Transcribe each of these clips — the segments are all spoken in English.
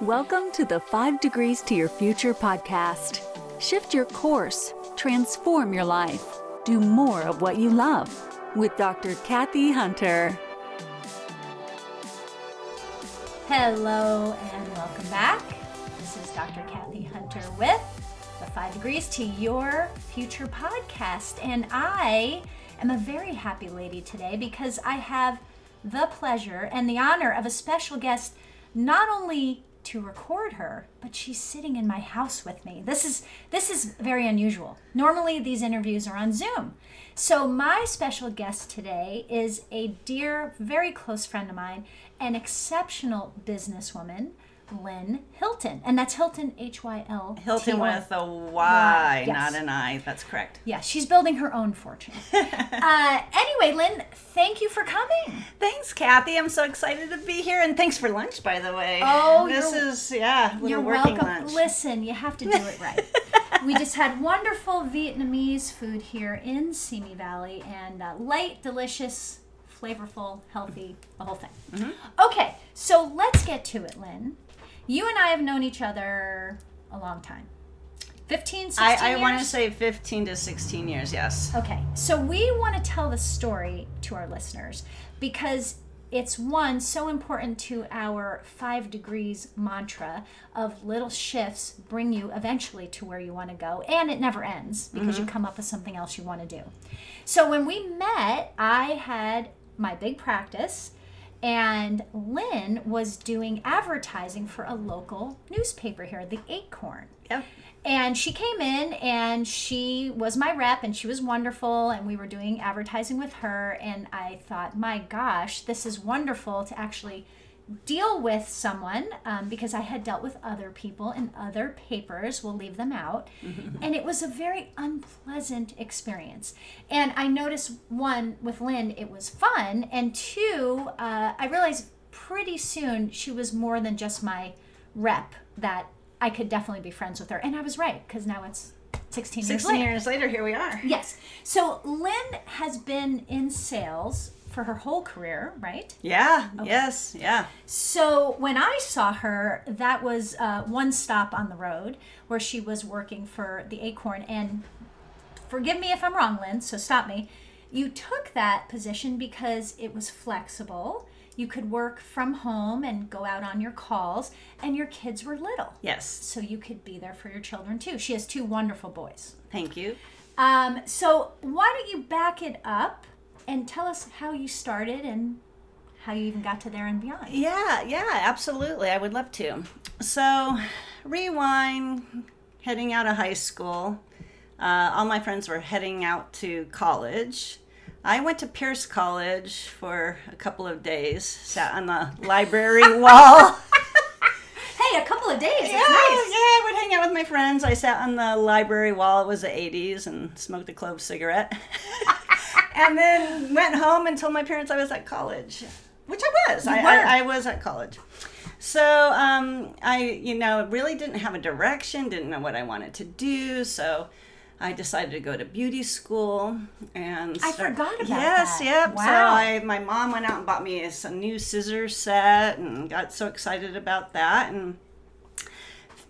Welcome to the Five Degrees to Your Future podcast. Shift your course, transform your life, do more of what you love with Dr. Kathy Hunter. Hello and welcome back. This is Dr. Kathy Hunter with the Five Degrees to Your Future podcast. And I am a very happy lady today because I have the pleasure and the honor of a special guest, not only to record her, but she's sitting in my house with me. This is this is very unusual. Normally these interviews are on Zoom. So my special guest today is a dear, very close friend of mine, an exceptional businesswoman, Lynn Hylton. And that's Hylton H Y L. Hylton with a Y, Yes. not an I. That's correct. Yeah, she's building her own fortune. uh, anyway, Lynn, thank you for coming. Thanks, Kathy. I'm so excited to be here, and thanks for lunch, by the way. Oh, this is yeah, You're working welcome. lunch. Listen, you have to do it right. we just had wonderful Vietnamese food here in Simi Valley and uh, light, delicious, flavorful, healthy, the whole thing. Mm-hmm. Okay, so let's get to it, Lynn. You and I have known each other a long time 15, 16 I, I want to say 15 to 16 years. Yes. Okay, so we want to tell the story to our listeners because it's one so important to our five degrees mantra of little shifts bring you eventually to where you want to go, and it never ends because you mm-hmm. come up with something else you want to do. So when we met, I had my big practice. And Lynn was doing advertising for a local newspaper here, the Acorn. Yep. And she came in and she was my rep and she was wonderful and we were doing advertising with her and I thought, my gosh, this is wonderful to actually deal with someone um, because I had dealt with other people in other papers. We'll leave them out. and it was a very unpleasant experience. And I noticed one with Lynn, it was fun. And two, uh, I realized pretty soon she was more than just my rep that I could definitely be friends with her. And I was right because now it's 16 years 16 later. years later, here we are. Yes. So Lynn has been in sales for her whole career, right? Yeah. Yes. Yeah. So when I saw her, that was uh, one stop on the road where she was working for the Acorn. And forgive me if I'm wrong, Lynn, so stop me. You took that position because it was flexible. You could work from home and go out on your calls, and your kids were little. Yes. So you could be there for your children too. She has two wonderful boys. Thank you. Um, so why don't you back it up and tell us how you started and how you even got to there and beyond? Yeah, yeah, absolutely. I would love to. So, rewind, heading out of high school. Uh, all my friends were heading out to college. I went to Pierce College for a couple of days, sat on the library wall. Hey, a couple of days. Yeah, nice. yeah, I would hang out with my friends. I sat on the library wall. It was the 80s and smoked a clove cigarette. and then went home and told my parents I was at college, which I was. I. I, I was at college. So um, I, you know, really didn't have a direction, didn't know what I wanted to do. So I decided to go to beauty school and I start- forgot about yes, that. yep. So I, my mom went out and bought me a, a new scissor set and got so excited about that and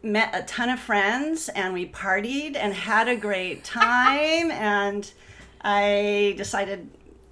met a ton of friends and we partied and had a great time and I decided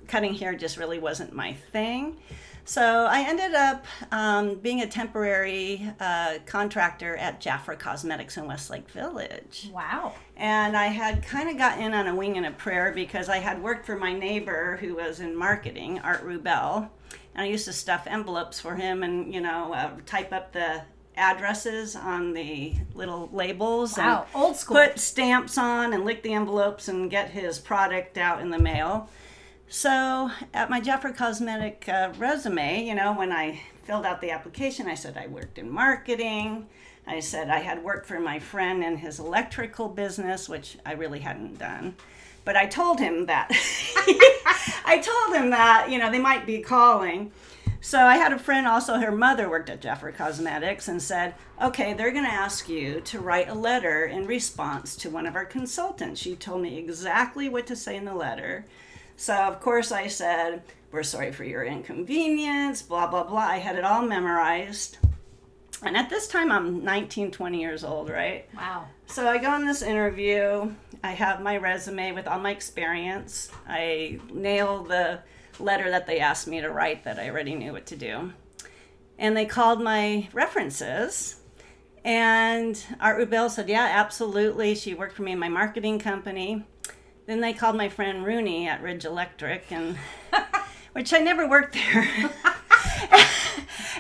cutting hair just really wasn't my thing. So I ended up um, being a temporary uh, contractor at Jafra Cosmetics in Westlake Village. Wow. And I had kind of got in on a wing and a prayer because I had worked for my neighbor who was in marketing, Art Rubel. And I used to stuff envelopes for him and, you know, uh, type up the addresses on the little labels Wow, and old school. put stamps on and lick the envelopes and get his product out in the mail. So at my Jafra Cosmetic uh, resume, you know, when I filled out the application, I said I worked in marketing. I said I had worked for my friend in his electrical business, which I really hadn't done. But I told him that. I told him that, you know, they might be calling. So I had a friend also, her mother worked at Jafra Cosmetics and said, okay, they're going to ask you to write a letter in response to one of our consultants. She told me exactly what to say in the letter. So, of course, I said, We're sorry for your inconvenience, blah, blah, blah. I had it all memorized. And at this time, I'm 19, 20 years old, right? Wow. So I go on this interview. I have my resume with all my experience. I nail the letter that they asked me to write that I already knew what to do. And they called my references. And Art Rubel said, Yeah, absolutely. She worked for me in my marketing company. Then they called my friend Rooney at Ridge Electric, and which I never worked there.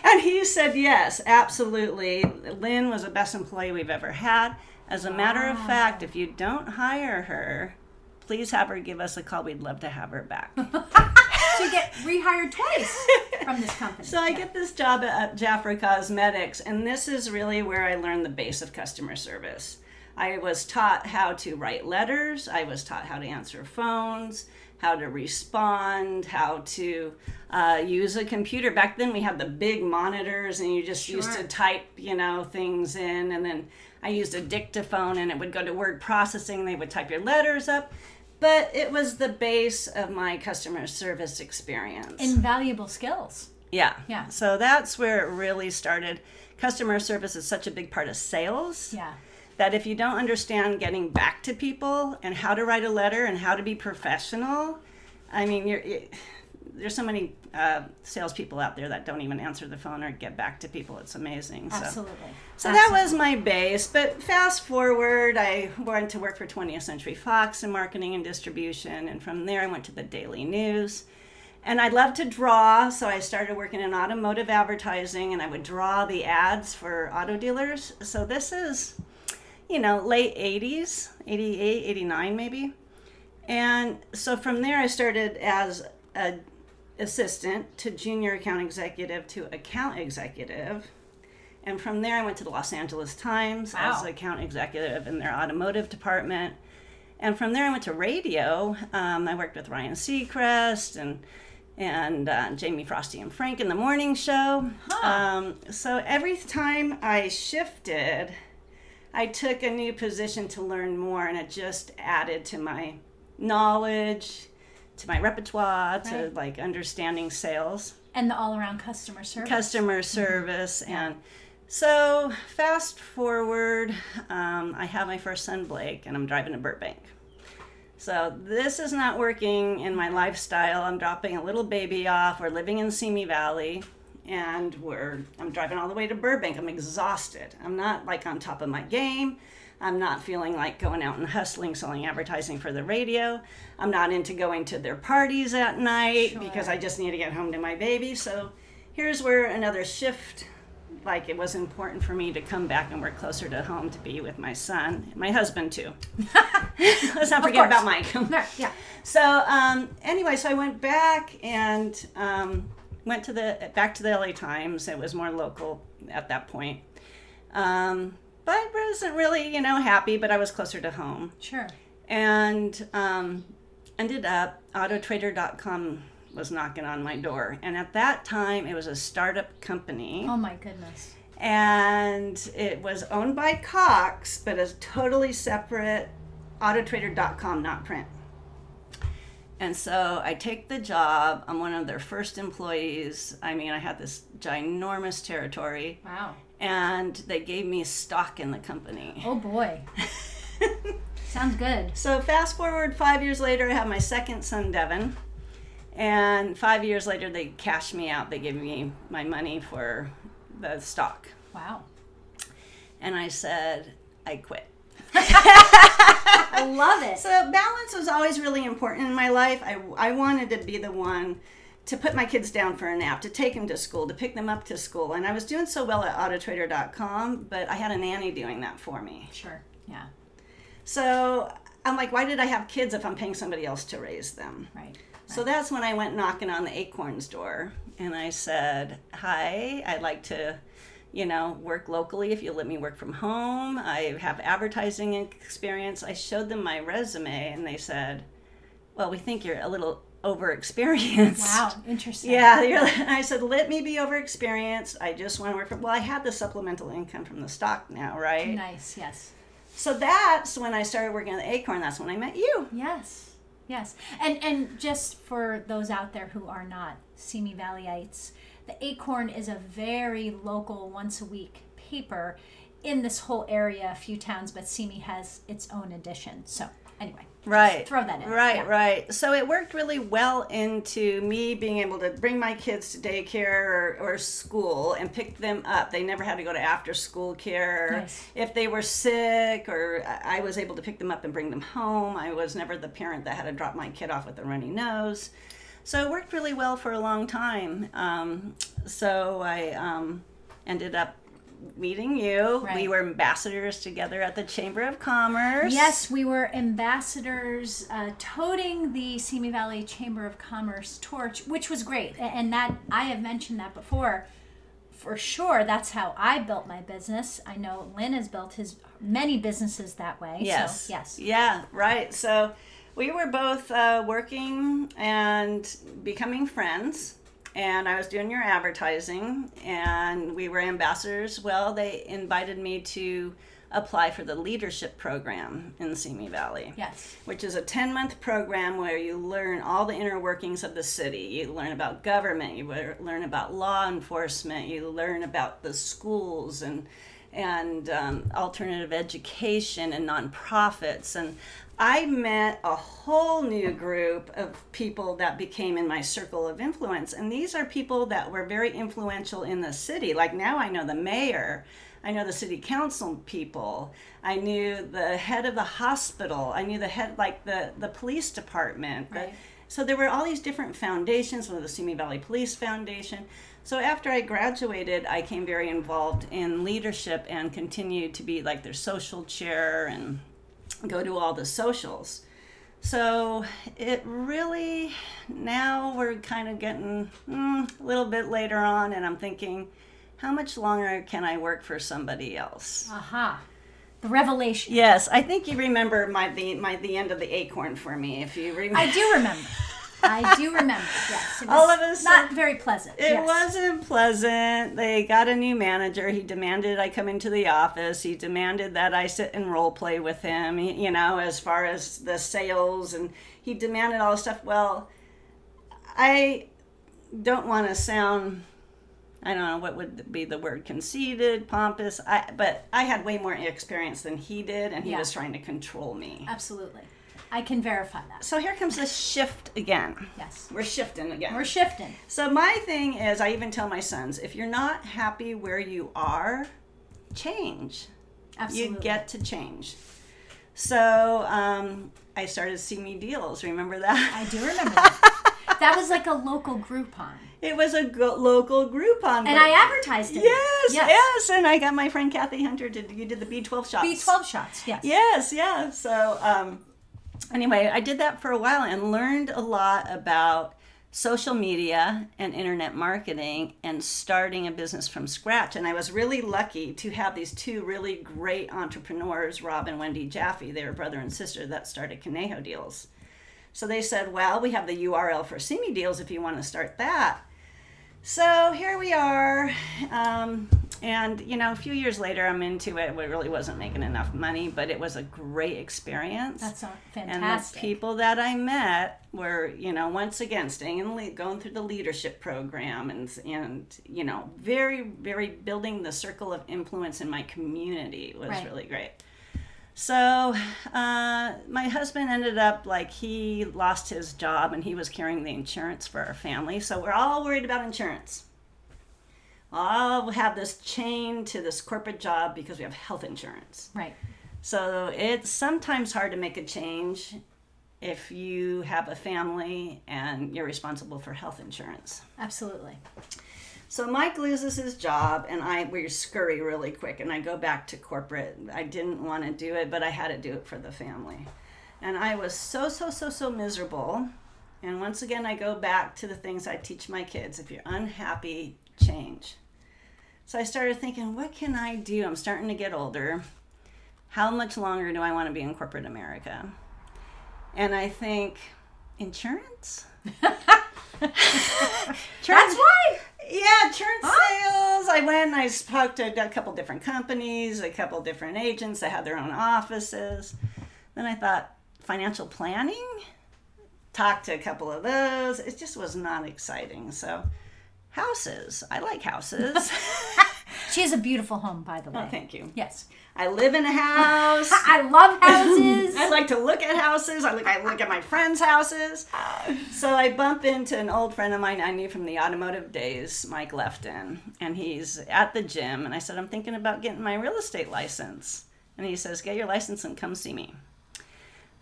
and he said, Yes, absolutely. Lynn was the best employee we've ever had. As a matter of fact, if you don't hire her, please have her give us a call. We'd love to have her back. You get rehired twice from this company. So I get this job at Jafra Cosmetics, and this is really where I learned the base of customer service. I was taught how to write letters, I was taught how to answer phones, how to respond, how to uh, use a computer. Back then, we had the big monitors, and you just used to type, you know, things in, and then I used a dictaphone, and it would go to word processing. They would type your letters up. But it was the base of my customer service experience. Invaluable skills. Yeah. Yeah. So that's where it really started. Customer service is such a big part of sales Yeah. that if you don't understand getting back to people and how to write a letter and how to be professional, I mean, you're, it, there's so many uh, salespeople out there that don't even answer the phone or get back to people. It's amazing. So. Absolutely. So that was my base. But fast forward, I went to work for 20th Century Fox in marketing and distribution. And from there, I went to the Daily News. And I love to draw, so I started working in automotive advertising and I would draw the ads for auto dealers. So this is, you know, late 80s, 88, 89 maybe. And so from there, I started as a assistant to junior account executive to account executive. And from there, I went to the Los Angeles Times Wow. as account executive in their automotive department. And from there, I went to radio. Um, I worked with Ryan Seacrest and and uh, Jamie Frosty and Frank in the morning show. Huh. Um, so every time I shifted, I took a new position to learn more, and it just added to my knowledge, to my repertoire, to like understanding sales. And the all around customer service. customer service and so fast forward um, i have my first son blake and i'm driving to burbank. So this is not working in my lifestyle. I'm dropping a little baby off. We're living in simi valley and we're i'm driving all the way to burbank. I'm exhausted. I'm not like on top of my game i'm not feeling like going out and hustling selling advertising for the radio. I'm not into going to their parties at night because i just need to get home to my baby. So here's where another shift like it was important for me to come back and work closer to home to be with my son my husband too. Let's not forget about mike. Yeah. so um, anyway, so I went back and um, went to the back to the LA Times. It was more local at that point, um, but I wasn't really you know happy. But I was closer to home, Sure. and um, ended up AutoTrader.com was knocking on my door, and at that time it was a startup company Oh my goodness. and it was owned by Cox, but a totally separate autotrader.com, not print. And so I take the job. I'm one of their first employees. I mean, I had this ginormous territory, Wow. And they gave me stock in the company. Oh boy. Sounds good. So fast forward five years later, I have my second son, Devin. And five years later, they cashed me out. They gave me my money for the stock. Wow. And I said, I quit. I love it. So balance was always really important in my life. I, I wanted to be the one to put my kids down for a nap, to take them to school, to pick them up to school. And I was doing so well at autotrader.com, but I had a nanny doing that for me. Sure. Yeah. So I'm like, why did I have kids if I'm paying somebody else to raise them? Right. So that's when I went knocking on the Acorns door and I said, Hi, I'd like to, you know, work locally if you let me work from home. I have advertising experience. I showed them my resume and they said, Well, we think you're a little overexperienced. Wow. Interesting. Yeah, you're, I said, let me be overexperienced. I just want to work for. Well, I had the supplemental income from the stock now, right? Nice. Yes. So that's when I started working at the Acorn. That's when I met you. Yes. Yes. And and just for those out there who are not Simi Valleyites, the Acorn is a very local once a week paper in this whole area, a few towns, but Simi has its own edition. So anyway. Right. Throw that in. Right, Yeah. right. So it worked really well into me being able to bring my kids to daycare or, or school and pick them up. They never had to go to after school care. Nice. If they were sick or I I was able to pick them up and bring them home, I was never the parent that had to drop my kid off with a runny nose. So it worked really well for a long time. Um, so I um, ended up meeting you. We were ambassadors together at the Chamber of Commerce. Yes, we were ambassadors uh, toting the Simi Valley Chamber of Commerce torch, which was great. And that I have mentioned that before. For sure, that's how I built my business. I know Lynn has built his many businesses that way. Yes. So, yes. Yeah, right. So we were both uh, working and becoming friends. And I was doing your advertising, and we were ambassadors. Well, they invited me to apply for the leadership program in Simi Valley Yes. which is a 10 month program where you learn all the inner workings of the city. You learn about government, you learn about law enforcement, you learn about the schools and and um, alternative education and nonprofits. And I met a whole new group of people that became in my circle of influence. And these are people that were very influential in the city. Like now I know the mayor. I know the city council people. I knew the head of the hospital. I knew the head, like the the police department. Right. so there were all these different foundations, one of the Simi Valley Police Foundation. So after I graduated, I came very involved in leadership and continued to be like their social chair and go to all the socials. So it really now we're kind of getting mm, a little bit later on, and I'm thinking, how much longer can I work for somebody else? Aha. The revelation. Yes, I think you remember my the my the end of the acorn for me. If you remember, I do remember. I do remember. Yes. It was All of a not very pleasant. It yes. wasn't pleasant. They got a new manager. He demanded I come into the office. He demanded that I sit and role play with him, you know, as far as the sales. And he demanded all this stuff. Well, I don't want to sound, I don't know what would be the word, conceited, pompous. I, but I had way more experience than he did, and he Yeah. was trying to control me. Absolutely. I can verify that. So here comes this shift again. Yes. We're shifting again. We're shifting. So my thing is, I even tell my sons, if you're not happy where you are, change. Absolutely. You get to change. So um, I started Simi Deals. Remember that? I do remember that. that was like a local Groupon. It was a go- local Groupon. And I advertised it. yes, Yes. yes, and I got my friend Kathy Hunter. Did you did the B12 shots? B12 shots. Yes. Yes, yeah. So um, anyway, I did that for a while and learned a lot about social media and internet marketing and starting a business from scratch. And I was really lucky to have these two really great entrepreneurs, Rob and Wendy Jaffe. They were brother and sister that started Conejo Deals. So they said, well, we have the URL for Simi Deals if you want to start that. So here we are. Um, and, you know, a few years later, I'm into it. We really wasn't making enough money, but it was a great experience. That's not and the people that I met were, you know, once again staying in le- going through the leadership program and and you know, very very building the circle of influence in my community was Right. really great. So, uh, my husband ended up like he lost his job and he was carrying the insurance for our family. So we're all worried about insurance. I'll have this chain to this corporate job because we have health insurance. right. So it's sometimes hard to make a change if you have a family and you're responsible for health insurance. Absolutely. So Mike loses his job and I we scurry really quick and I go back to corporate. I didn't want to do it, but I had to do it for the family. And I was so so so so miserable. And once again I go back to the things I teach my kids. If you're unhappy, change. So I started thinking, what can I do? I'm starting to get older. How much longer do I want to be in corporate America? And I think insurance? That's why. Yeah, insurance sales. I went and I spoke to a couple different companies, a couple different agents that had their own offices. Then I thought, financial planning? talked to a couple of those. It just was not exciting. So, houses. I like houses. She has a beautiful home, by the oh, way. oh, thank you. Yes. I live in a house. I love houses. I like to look at houses. I look. I look at my friends' houses. So I bump into an old friend of mine I knew from the automotive days, Mike Lefton, and he's at the gym. And I said, I'm thinking about getting my real estate license. And he says, Get your license and come see me.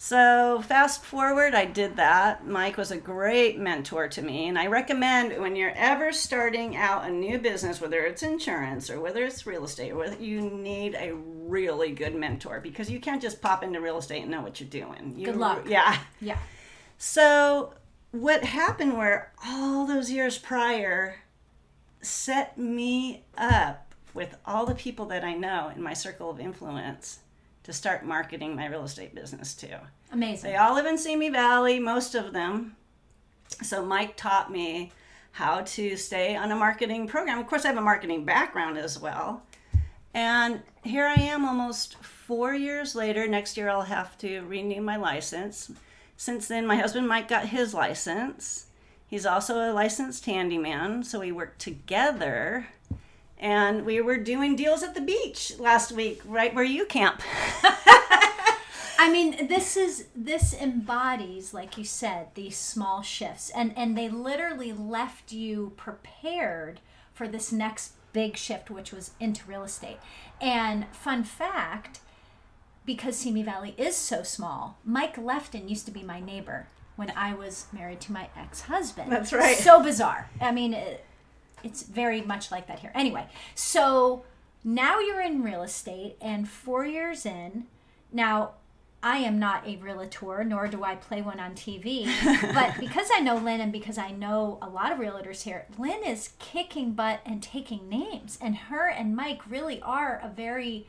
So fast forward, I did that. Mike was a great mentor to me, and I recommend when you're ever starting out a new business, whether it's insurance or whether it's real estate, or whether you need a really good mentor because you can't just pop into real estate and know what you're doing. You, Good luck. Yeah. yeah. So what happened where all those years prior set me up with all the people that I know in my circle of influence to start marketing my real estate business to. Amazing. They all live in Simi Valley, most of them. So Mike taught me how to stay on a marketing program. Of course, I have a marketing background as well. And here I am almost four years later. Next year, I'll have to renew my license. Since then, my husband Mike got his license. He's also a licensed handyman, so we work together. And we were doing deals at the beach last week, right where you camp. I mean, this is this embodies, like you said, these small shifts, and and they literally left you prepared for this next big shift, which was into real estate. And fun fact, because Simi Valley is so small, Mike Lefton used to be my neighbor when I was married to my ex-husband. That's right. So bizarre. I mean, it, it's very much like that here. Anyway, so now you're in real estate, and four years in, now I am not a realtor, nor do I play one on TV. but because I know Lynn and because I know a lot of realtors here, Lynn is kicking butt and taking names. And her and Mike really are a very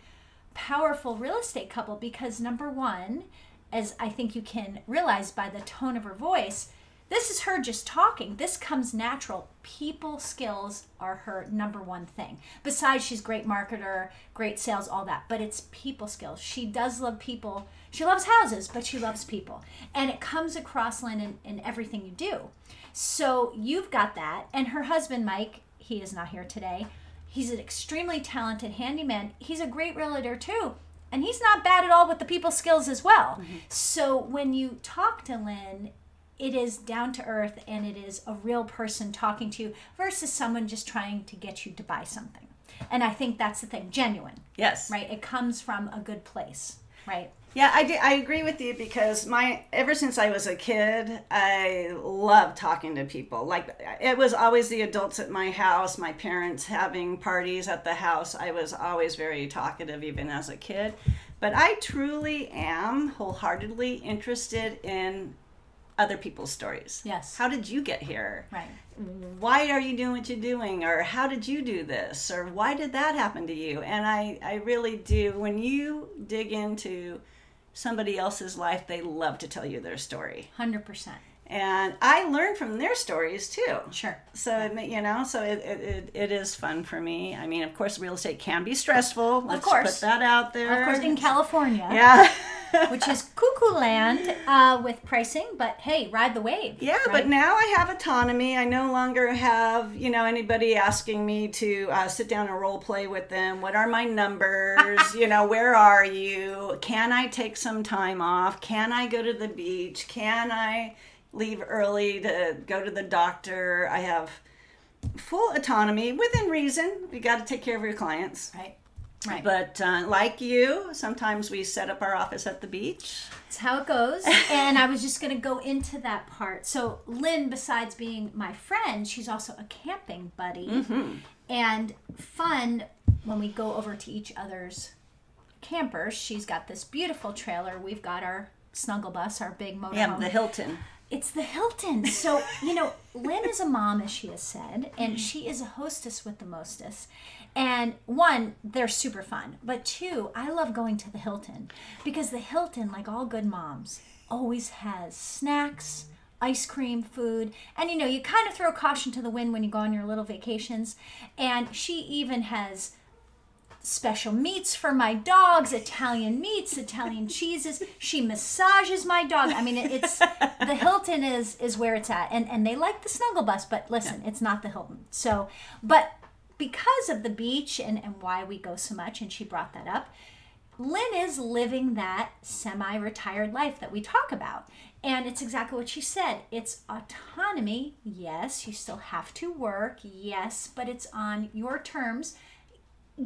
powerful real estate couple because, number one, as I think you can realize by the tone of her voice, this is her just talking. This comes natural. People skills are her number one thing. Besides, she's great marketer, great sales, all that. But it's people skills. She does love people. She loves houses, but she loves people. And it comes across, Lynn, in, in everything you do. So you've got that. And her husband, Mike, he is not here today. He's an extremely talented handyman. He's a great realtor, too. And he's not bad at all with the people skills as well. Mm-hmm. So when you talk to Lynn, it is down to earth and it is a real person talking to you versus someone just trying to get you to buy something. And I think that's the thing, genuine, Yes. right? It comes from a good place, right? Yeah, I, do, I agree with you because my ever since I was a kid, I love talking to people. Like it was always the adults at my house, my parents having parties at the house. I was always very talkative even as a kid. But I truly am wholeheartedly interested in other people's stories. Yes. How did you get here? Right. why are you doing what you're doing or how did you do this or why did that happen to you and i i really do when you dig into somebody else's life they love to tell you their story 100%. and i learn from their stories too Sure. so it you know so it, it, it, is fun for me i mean of course real estate can be stressful let's course. put that out there Of course, in California, yeah which is cuckoo land uh, with pricing, but hey, ride the wave. Yeah, right? but now I have autonomy. I no longer have, you know, anybody asking me to uh, sit down and role play with them. What are my numbers? you know, where are you? Can I take some time off? Can I go to the beach? Can I leave early to go to the doctor? I have full autonomy within reason. You got to take care of your clients. right. Right. But uh, like you, sometimes we set up our office at the beach. That's how it goes. and I was just going to go into that part. So, Lynn, besides being my friend, she's also a camping buddy. Mm-hmm. And fun when we go over to each other's campers. She's got this beautiful trailer. We've got our snuggle bus, our big motorhome. Yeah, the Hilton. It's the Hilton. So, you know, Lynn is a mom, as she has said, and she is a hostess with the mostess. And one, they're super fun. But two, I love going to the Hilton because the Hilton, like all good moms, always has snacks, ice cream, food. And, you know, you kind of throw caution to the wind when you go on your little vacations. And she even has special meats for my dogs, Italian meats, Italian cheeses. She massages my dog. I mean, it, it's the Hilton is is where it's at, and and they like the snuggle bus, but listen, it's not the Hilton. So, but because of the beach and and why we go so much, and she brought that up. Lynn is living that semi retired life that we talk about. And it's exactly what she said. It's autonomy. Yes, you still have to work. Yes, but it's on your terms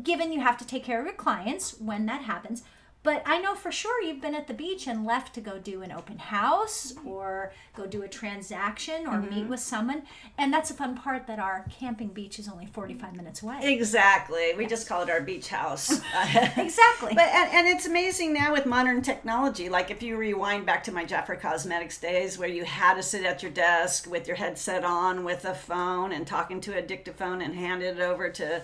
given you have to take care of your clients when that happens. But I know for sure you've been at the beach and left to go do an open house or go do a transaction or meet mm-hmm. with someone. And that's a fun part that our camping beach is only 45 minutes away. Exactly. We just call it our beach house. Exactly. But and, and it's amazing now with modern technology. Like if you rewind back to my Jafra Cosmetics days, where you had to sit at your desk with your headset on, with a phone, and talking to a dictaphone, and hand it over to,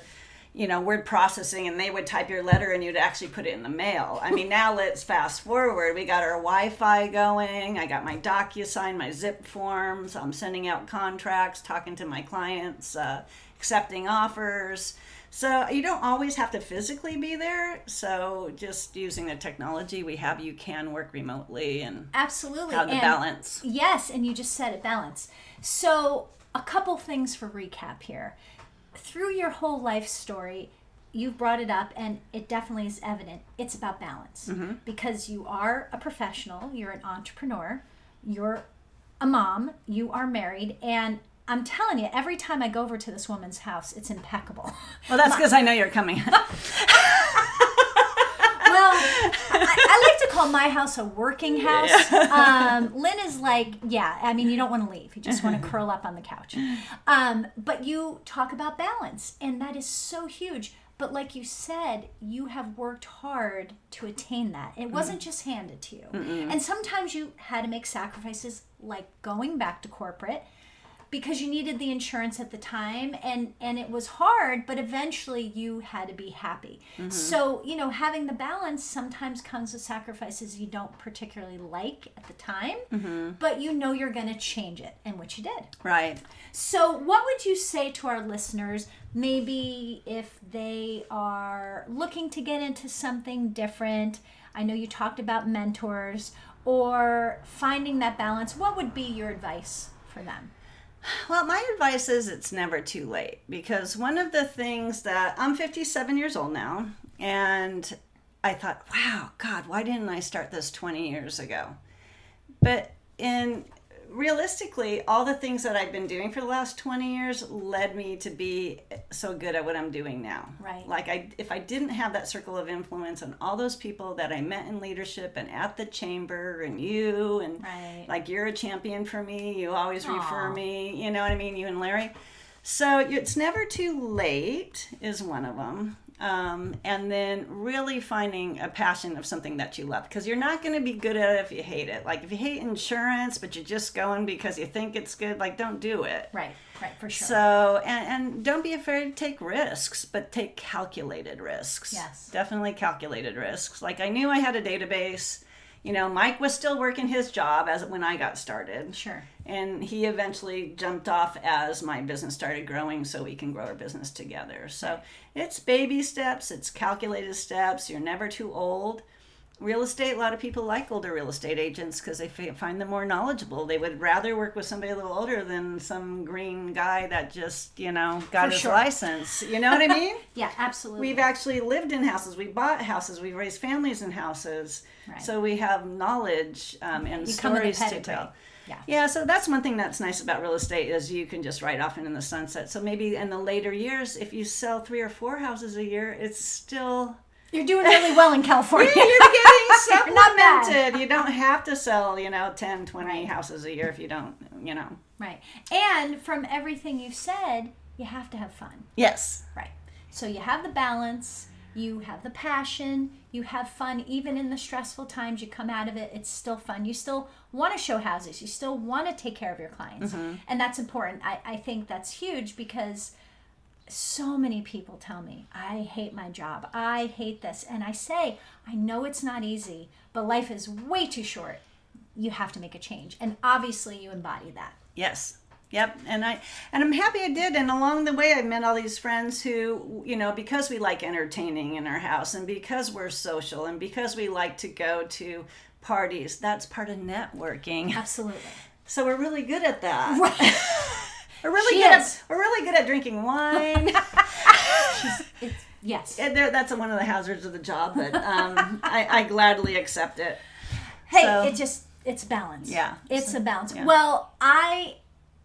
you know, word processing, and they would type your letter, and you'd actually put it in the mail. I mean, now let's fast forward. We got our Wi-Fi going. I got my DocuSign, my Zip forms. I'm sending out contracts, talking to my clients, uh, accepting offers. So you don't always have to physically be there. So just using the technology we have, you can work remotely and Absolutely. have the And- balance. Yes, and you just said it balance. So, a couple things for recap here. Through your whole life story, you've brought it up, and it definitely is evident. It's about balance mm-hmm. because you are a professional, you're an entrepreneur, you're a mom, you are married, and I'm telling you, every time I go over to this woman's house, it's impeccable. Well, that's because I know you're coming. well, I, I like to call my house a working house. Um, Lynn is like, yeah, I mean, you don't want to leave. You just want to curl up on the couch. Um, but you talk about balance, and that is so huge. But like you said, you have worked hard to attain that. It wasn't just handed to you. And sometimes you had to make sacrifices like going back to corporate because you needed the insurance at the time and and it was hard but eventually you had to be happy. Mm-hmm. So you know having the balance sometimes comes with sacrifices you don't particularly like at the time mm-hmm. but you know you're going to change it and which you did. Right. so what would you say to our listeners maybe if they are looking to get into something different? I know you talked about mentors or finding that balance. What would be your advice for them Well, my advice is it's never too late because one of the things that I'm 57 years old now, and I thought, wow, God, why didn't I start this 20 years ago? But in realistically, all the things that I've been doing for the last 20 years led me to be so good at what I'm doing now. Right. Like I if I didn't have that circle of influence and all those people that I met in leadership and at the chamber and you and Right. like you're a champion for me, you always refer me, you know what I mean, you and Larry. So it's never too late is one of them. Um, and then really finding a passion of something that you love because you're not going to be good at it if you hate it. Like if you hate insurance, but you're just going because you think it's good, like don't do it. Right, right, for sure. So, and, and don't be afraid to take risks, but take calculated risks. Yes. Definitely calculated risks. Like I knew I had a database. You know, Mike was still working his job as when I got started. Sure. And he eventually jumped off as my business started growing so we can grow our business together. So it's baby steps, it's calculated steps. You're never too old. Real estate, a lot of people like older real estate agents because they fi- find them more knowledgeable. They would rather work with somebody a little older than some green guy that just, you know, got For his sure. license. You know what I mean? yeah, absolutely. We've actually lived in houses. We bought houses. We raised families in houses. Right. So we have knowledge um, and You come with a stories to tell. Yeah. Yeah, so that's one thing that's nice about real estate is you can just ride off into the sunset. So maybe in the later years, if you sell three or four houses a year, it's still You're doing really well in California. you're getting supplemented. You don't have to sell, you know, 10, 20 Right. houses a year if you don't, you know. right. And from everything you've said, you have to have fun. Yes. Right. So you have the balance, you have the passion, you have fun even in the stressful times you come out of it, it's still fun. You still want to show houses, you still want to take care of your clients. Mm-hmm. And that's important. I, I think that's huge because so many people tell me, I hate my job. I hate this. And I say, I know it's not easy, but life is way too short. You have to make a change. And obviously, you embody that. Yes. Yep, and I and I'm happy I did. And along the way, I met all these friends who, you know, because we like entertaining in our house, and because we're social, and because we like to go to parties, that's part of networking. Absolutely. So we're really good at that. we're really She good. is. At, we're really good at drinking wine. It's, yes. And there- that's one of the hazards of the job, but um, I, I gladly accept it. Hey, So- it just it's balance. Yeah. It's a balance. yeah. Well, I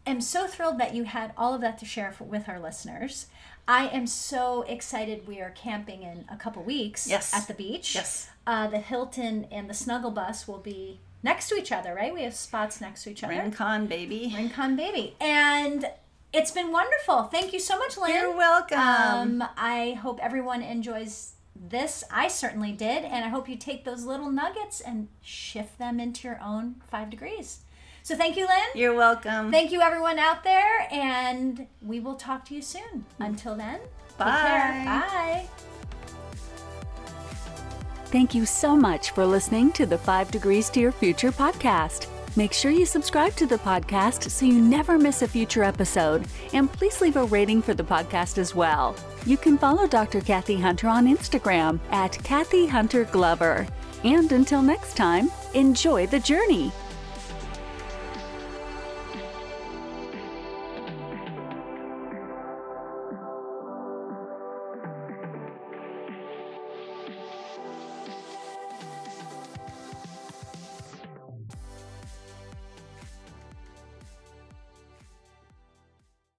am so thrilled that you had all of that to share for, with our listeners. I am so excited. We are camping in a couple weeks Yes. at the beach. Yes. Uh, the Hilton and the Snuggle Bus will be next to each other, right? We have spots next to each other. Rincon, baby. Rincon Baby. And it's been wonderful. Thank you so much, Lynn. You're welcome. Um, I hope everyone enjoys this. I certainly did. And I hope you take those little nuggets and shift them into your own five degrees. So thank you, Lynn. You're welcome. Thank you, everyone out there. And we will talk to you soon. Until then. Bye. Bye. Thank you so much for listening to the 5 Degrees to Your Future podcast. Make sure you subscribe to the podcast so you never miss a future episode. And please leave a rating for the podcast as well. You can follow Dr. Kathy Hunter on Instagram at Kathy Hunter Glover. And until next time, enjoy the journey.